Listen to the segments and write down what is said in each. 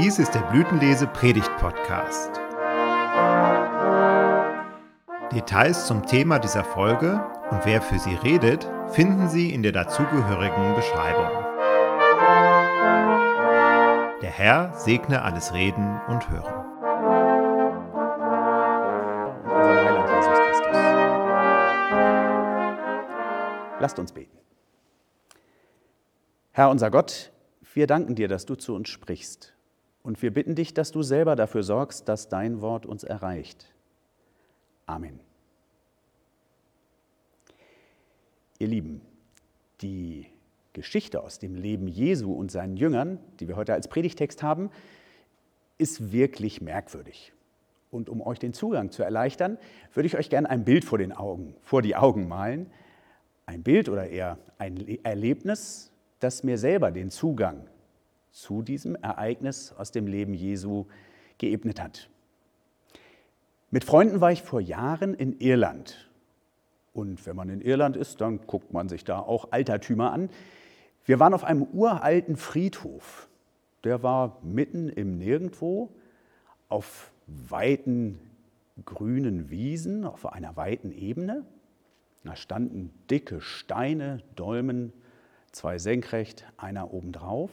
Dies ist der Blütenlese Predigt Podcast. Details zum Thema dieser Folge und wer für sie redet, finden Sie in der dazugehörigen Beschreibung. Der Herr segne alles Reden und Hören. unserem Heiland Jesus Christus. Lasst uns beten. Herr unser Gott, wir danken dir, dass du zu uns sprichst. Und wir bitten dich, dass du selber dafür sorgst, dass dein Wort uns erreicht. Amen. Ihr Lieben, die Geschichte aus dem Leben Jesu und seinen Jüngern, die wir heute als Predigtext haben, ist wirklich merkwürdig. Und um euch den Zugang zu erleichtern, würde ich euch gerne ein Bild vor, den Augen, vor die Augen malen. Ein Bild oder eher ein Erlebnis, das mir selber den Zugang zu diesem Ereignis aus dem Leben Jesu geebnet hat. Mit Freunden war ich vor Jahren in Irland. Und wenn man in Irland ist, dann guckt man sich da auch Altertümer an. Wir waren auf einem uralten Friedhof. Der war mitten im Nirgendwo auf weiten grünen Wiesen, auf einer weiten Ebene. Da standen dicke Steine, Dolmen, zwei senkrecht, einer obendrauf.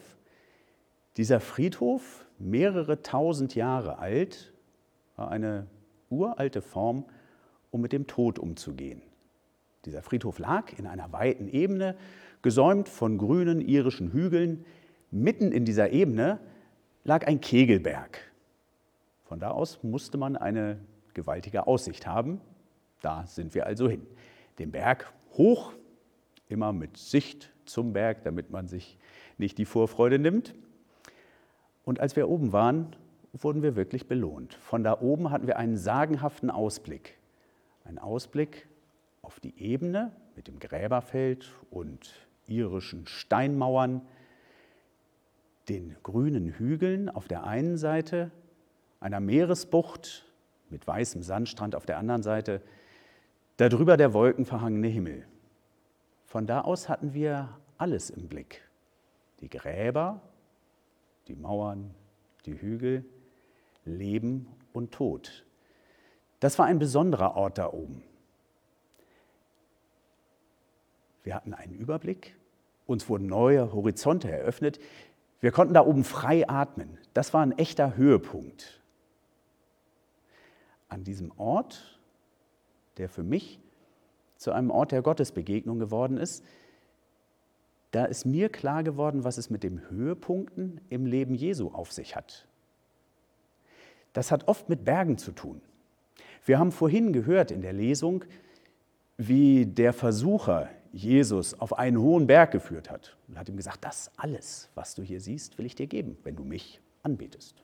Dieser Friedhof, mehrere tausend Jahre alt, war eine uralte Form, um mit dem Tod umzugehen. Dieser Friedhof lag in einer weiten Ebene, gesäumt von grünen irischen Hügeln. Mitten in dieser Ebene lag ein Kegelberg. Von da aus musste man eine gewaltige Aussicht haben. Da sind wir also hin. Den Berg hoch, immer mit Sicht zum Berg, damit man sich nicht die Vorfreude nimmt. Und als wir oben waren, wurden wir wirklich belohnt. Von da oben hatten wir einen sagenhaften Ausblick. Ein Ausblick auf die Ebene mit dem Gräberfeld und irischen Steinmauern, den grünen Hügeln auf der einen Seite, einer Meeresbucht mit weißem Sandstrand auf der anderen Seite, darüber der wolkenverhangene Himmel. Von da aus hatten wir alles im Blick. Die Gräber, die Mauern, die Hügel, Leben und Tod. Das war ein besonderer Ort da oben. Wir hatten einen Überblick, uns wurden neue Horizonte eröffnet, wir konnten da oben frei atmen. Das war ein echter Höhepunkt. An diesem Ort, der für mich zu einem Ort der Gottesbegegnung geworden ist, da ist mir klar geworden, was es mit den Höhepunkten im Leben Jesu auf sich hat. Das hat oft mit Bergen zu tun. Wir haben vorhin gehört in der Lesung, wie der Versucher Jesus auf einen hohen Berg geführt hat und hat ihm gesagt, das alles, was du hier siehst, will ich dir geben, wenn du mich anbetest.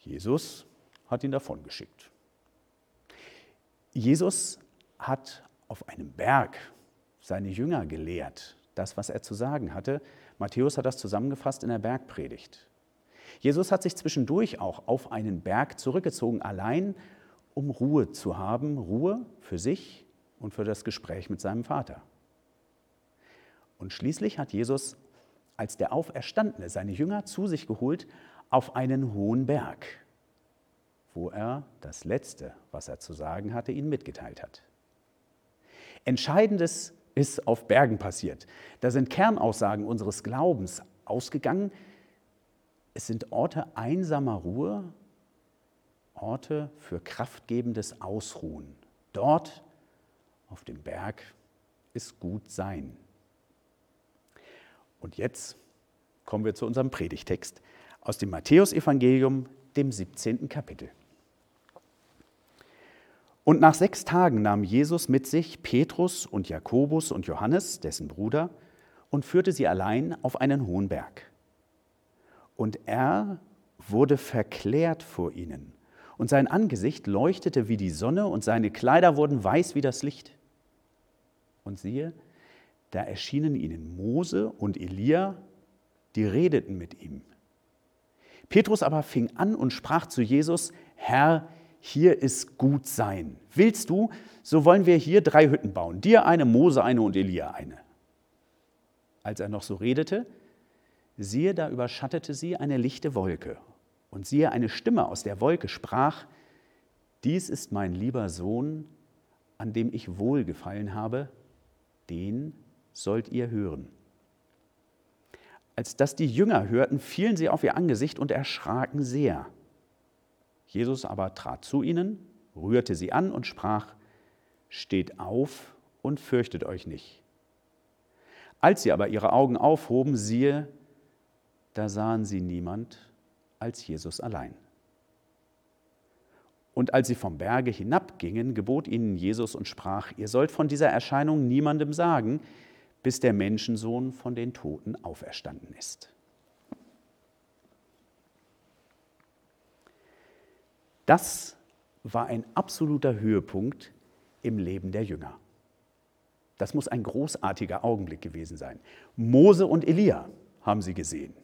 Jesus hat ihn davon geschickt. Jesus hat auf einem Berg seine Jünger gelehrt, das, was er zu sagen hatte. Matthäus hat das zusammengefasst in der Bergpredigt. Jesus hat sich zwischendurch auch auf einen Berg zurückgezogen, allein um Ruhe zu haben, Ruhe für sich und für das Gespräch mit seinem Vater. Und schließlich hat Jesus als der Auferstandene seine Jünger zu sich geholt auf einen hohen Berg, wo er das Letzte, was er zu sagen hatte, ihnen mitgeteilt hat. Entscheidendes ist auf Bergen passiert. Da sind Kernaussagen unseres Glaubens ausgegangen. Es sind Orte einsamer Ruhe, Orte für kraftgebendes Ausruhen. Dort auf dem Berg ist gut sein. Und jetzt kommen wir zu unserem Predigtext aus dem Matthäusevangelium, dem 17. Kapitel. Und nach sechs Tagen nahm Jesus mit sich Petrus und Jakobus und Johannes, dessen Bruder, und führte sie allein auf einen hohen Berg. Und er wurde verklärt vor ihnen, und sein Angesicht leuchtete wie die Sonne, und seine Kleider wurden weiß wie das Licht. Und siehe, da erschienen ihnen Mose und Elia, die redeten mit ihm. Petrus aber fing an und sprach zu Jesus, Herr, hier ist gut sein. Willst du, so wollen wir hier drei Hütten bauen. Dir eine, Mose eine und Elia eine. Als er noch so redete, siehe, da überschattete sie eine lichte Wolke. Und siehe, eine Stimme aus der Wolke sprach, dies ist mein lieber Sohn, an dem ich wohlgefallen habe, den sollt ihr hören. Als das die Jünger hörten, fielen sie auf ihr Angesicht und erschraken sehr. Jesus aber trat zu ihnen, rührte sie an und sprach, Steht auf und fürchtet euch nicht. Als sie aber ihre Augen aufhoben, siehe, da sahen sie niemand als Jesus allein. Und als sie vom Berge hinabgingen, gebot ihnen Jesus und sprach, ihr sollt von dieser Erscheinung niemandem sagen, bis der Menschensohn von den Toten auferstanden ist. Das war ein absoluter Höhepunkt im Leben der Jünger. Das muss ein großartiger Augenblick gewesen sein. Mose und Elia haben sie gesehen,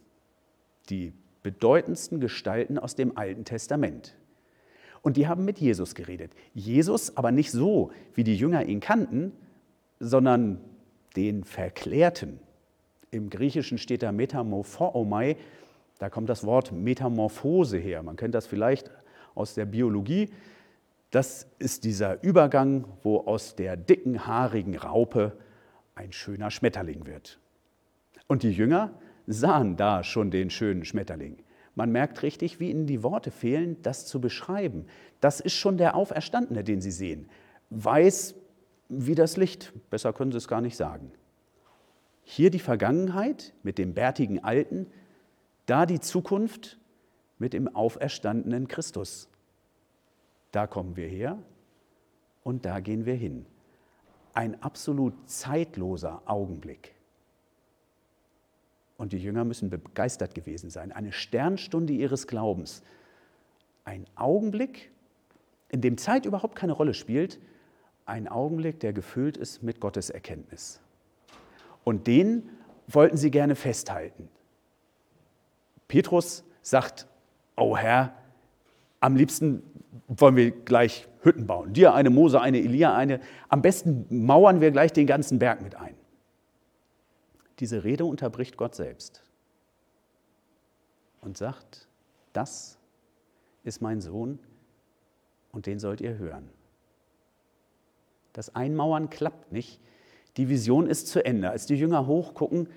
die bedeutendsten Gestalten aus dem Alten Testament. Und die haben mit Jesus geredet. Jesus aber nicht so, wie die Jünger ihn kannten, sondern den Verklärten. Im Griechischen steht da Metamorphomai, da kommt das Wort Metamorphose her. Man kennt das vielleicht aus der Biologie. Das ist dieser Übergang, wo aus der dicken, haarigen Raupe ein schöner Schmetterling wird. Und die Jünger sahen da schon den schönen Schmetterling. Man merkt richtig, wie ihnen die Worte fehlen, das zu beschreiben. Das ist schon der Auferstandene, den sie sehen. Weiß wie das Licht, besser können sie es gar nicht sagen. Hier die Vergangenheit mit dem bärtigen Alten, da die Zukunft mit dem auferstandenen Christus. Da kommen wir her und da gehen wir hin. Ein absolut zeitloser Augenblick. Und die Jünger müssen begeistert gewesen sein. Eine Sternstunde ihres Glaubens. Ein Augenblick, in dem Zeit überhaupt keine Rolle spielt, ein Augenblick, der gefüllt ist mit Gottes Erkenntnis. Und den wollten sie gerne festhalten. Petrus sagt, oh Herr, am liebsten wollen wir gleich Hütten bauen. Dir eine, Mose eine, Elia eine. Am besten mauern wir gleich den ganzen Berg mit ein. Diese Rede unterbricht Gott selbst und sagt, das ist mein Sohn und den sollt ihr hören. Das Einmauern klappt nicht. Die Vision ist zu Ende. Als die Jünger hochgucken,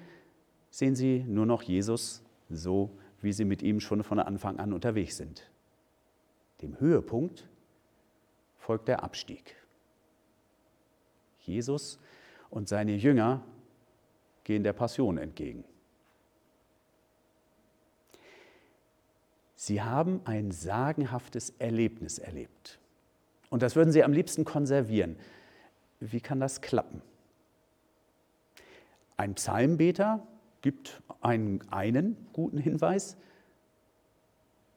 sehen sie nur noch Jesus so, wie sie mit ihm schon von Anfang an unterwegs sind. Dem Höhepunkt folgt der Abstieg. Jesus und seine Jünger gehen der Passion entgegen. Sie haben ein sagenhaftes Erlebnis erlebt. Und das würden sie am liebsten konservieren. Wie kann das klappen? Ein Psalmbeter gibt einen, einen guten Hinweis,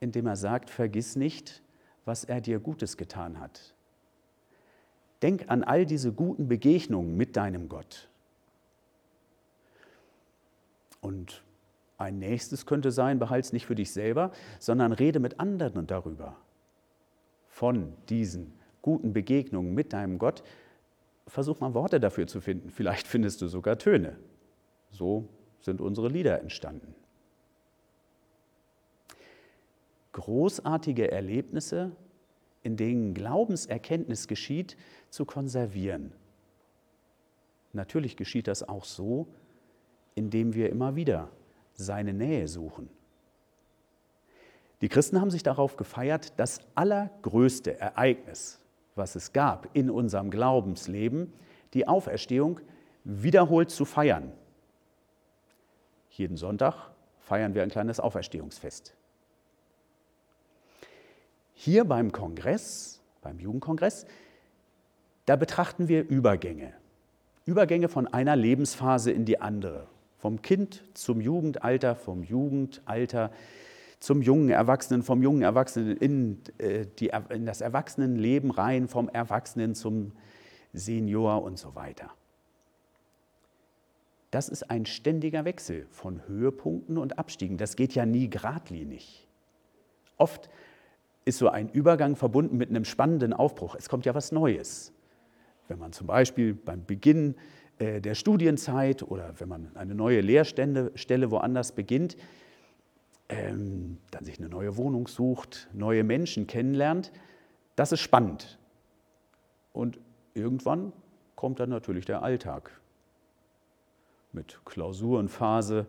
indem er sagt, vergiss nicht, was er dir Gutes getan hat. Denk an all diese guten Begegnungen mit deinem Gott. Und ein nächstes könnte sein, behalte es nicht für dich selber, sondern rede mit anderen darüber. Von diesen guten Begegnungen mit deinem Gott, versuch mal Worte dafür zu finden. Vielleicht findest du sogar Töne. So sind unsere Lieder entstanden. Großartige Erlebnisse, in denen Glaubenserkenntnis geschieht, zu konservieren. Natürlich geschieht das auch so, indem wir immer wieder seine Nähe suchen. Die Christen haben sich darauf gefeiert, das allergrößte Ereignis was es gab in unserem Glaubensleben, die Auferstehung wiederholt zu feiern. Jeden Sonntag feiern wir ein kleines Auferstehungsfest. Hier beim Kongress, beim Jugendkongress, da betrachten wir Übergänge. Übergänge von einer Lebensphase in die andere. Vom Kind zum Jugendalter, vom Jugendalter zum jungen Erwachsenen, vom jungen Erwachsenen in, äh, die, in das Erwachsenenleben rein, vom Erwachsenen zum Senior und so weiter. Das ist ein ständiger Wechsel von Höhepunkten und Abstiegen. Das geht ja nie geradlinig. Oft ist so ein Übergang verbunden mit einem spannenden Aufbruch. Es kommt ja was Neues. Wenn man zum Beispiel beim Beginn äh, der Studienzeit oder wenn man eine neue Lehrstelle woanders beginnt, ähm, dann sich eine neue Wohnung sucht, neue Menschen kennenlernt, das ist spannend. Und irgendwann kommt dann natürlich der Alltag mit Klausurenphase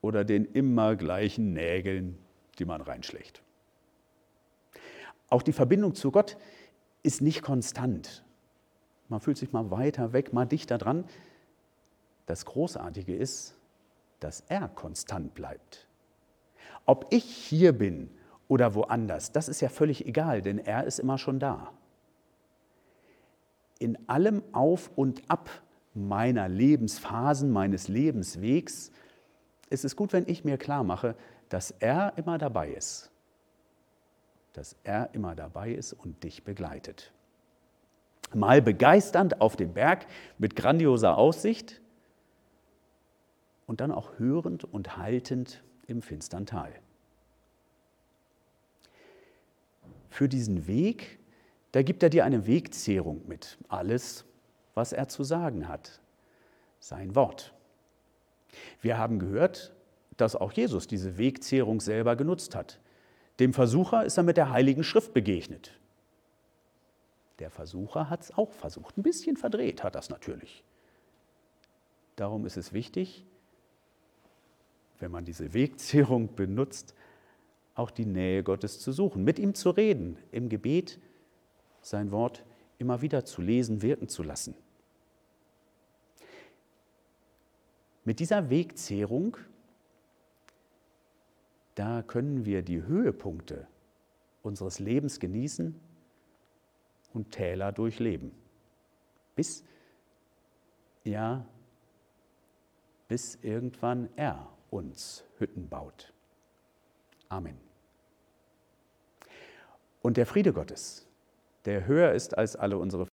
oder den immer gleichen Nägeln, die man reinschlägt. Auch die Verbindung zu Gott ist nicht konstant. Man fühlt sich mal weiter weg, mal dichter dran. Das Großartige ist, dass er konstant bleibt. Ob ich hier bin oder woanders, das ist ja völlig egal, denn er ist immer schon da. In allem Auf und Ab meiner Lebensphasen, meines Lebenswegs ist es gut, wenn ich mir klar mache, dass er immer dabei ist. Dass er immer dabei ist und dich begleitet. Mal begeisternd auf dem Berg mit grandioser Aussicht und dann auch hörend und haltend im finstern Tal. Für diesen Weg, da gibt er dir eine Wegzehrung mit. Alles, was er zu sagen hat. Sein Wort. Wir haben gehört, dass auch Jesus diese Wegzehrung selber genutzt hat. Dem Versucher ist er mit der Heiligen Schrift begegnet. Der Versucher hat es auch versucht. Ein bisschen verdreht hat das natürlich. Darum ist es wichtig, wenn man diese Wegzehrung benutzt, auch die Nähe Gottes zu suchen, mit ihm zu reden, im Gebet sein Wort immer wieder zu lesen, wirken zu lassen. Mit dieser Wegzehrung, da können wir die Höhepunkte unseres Lebens genießen und Täler durchleben. Bis, ja, bis irgendwann er uns Hütten baut. Amen. Und der Friede Gottes, der höher ist als alle unsere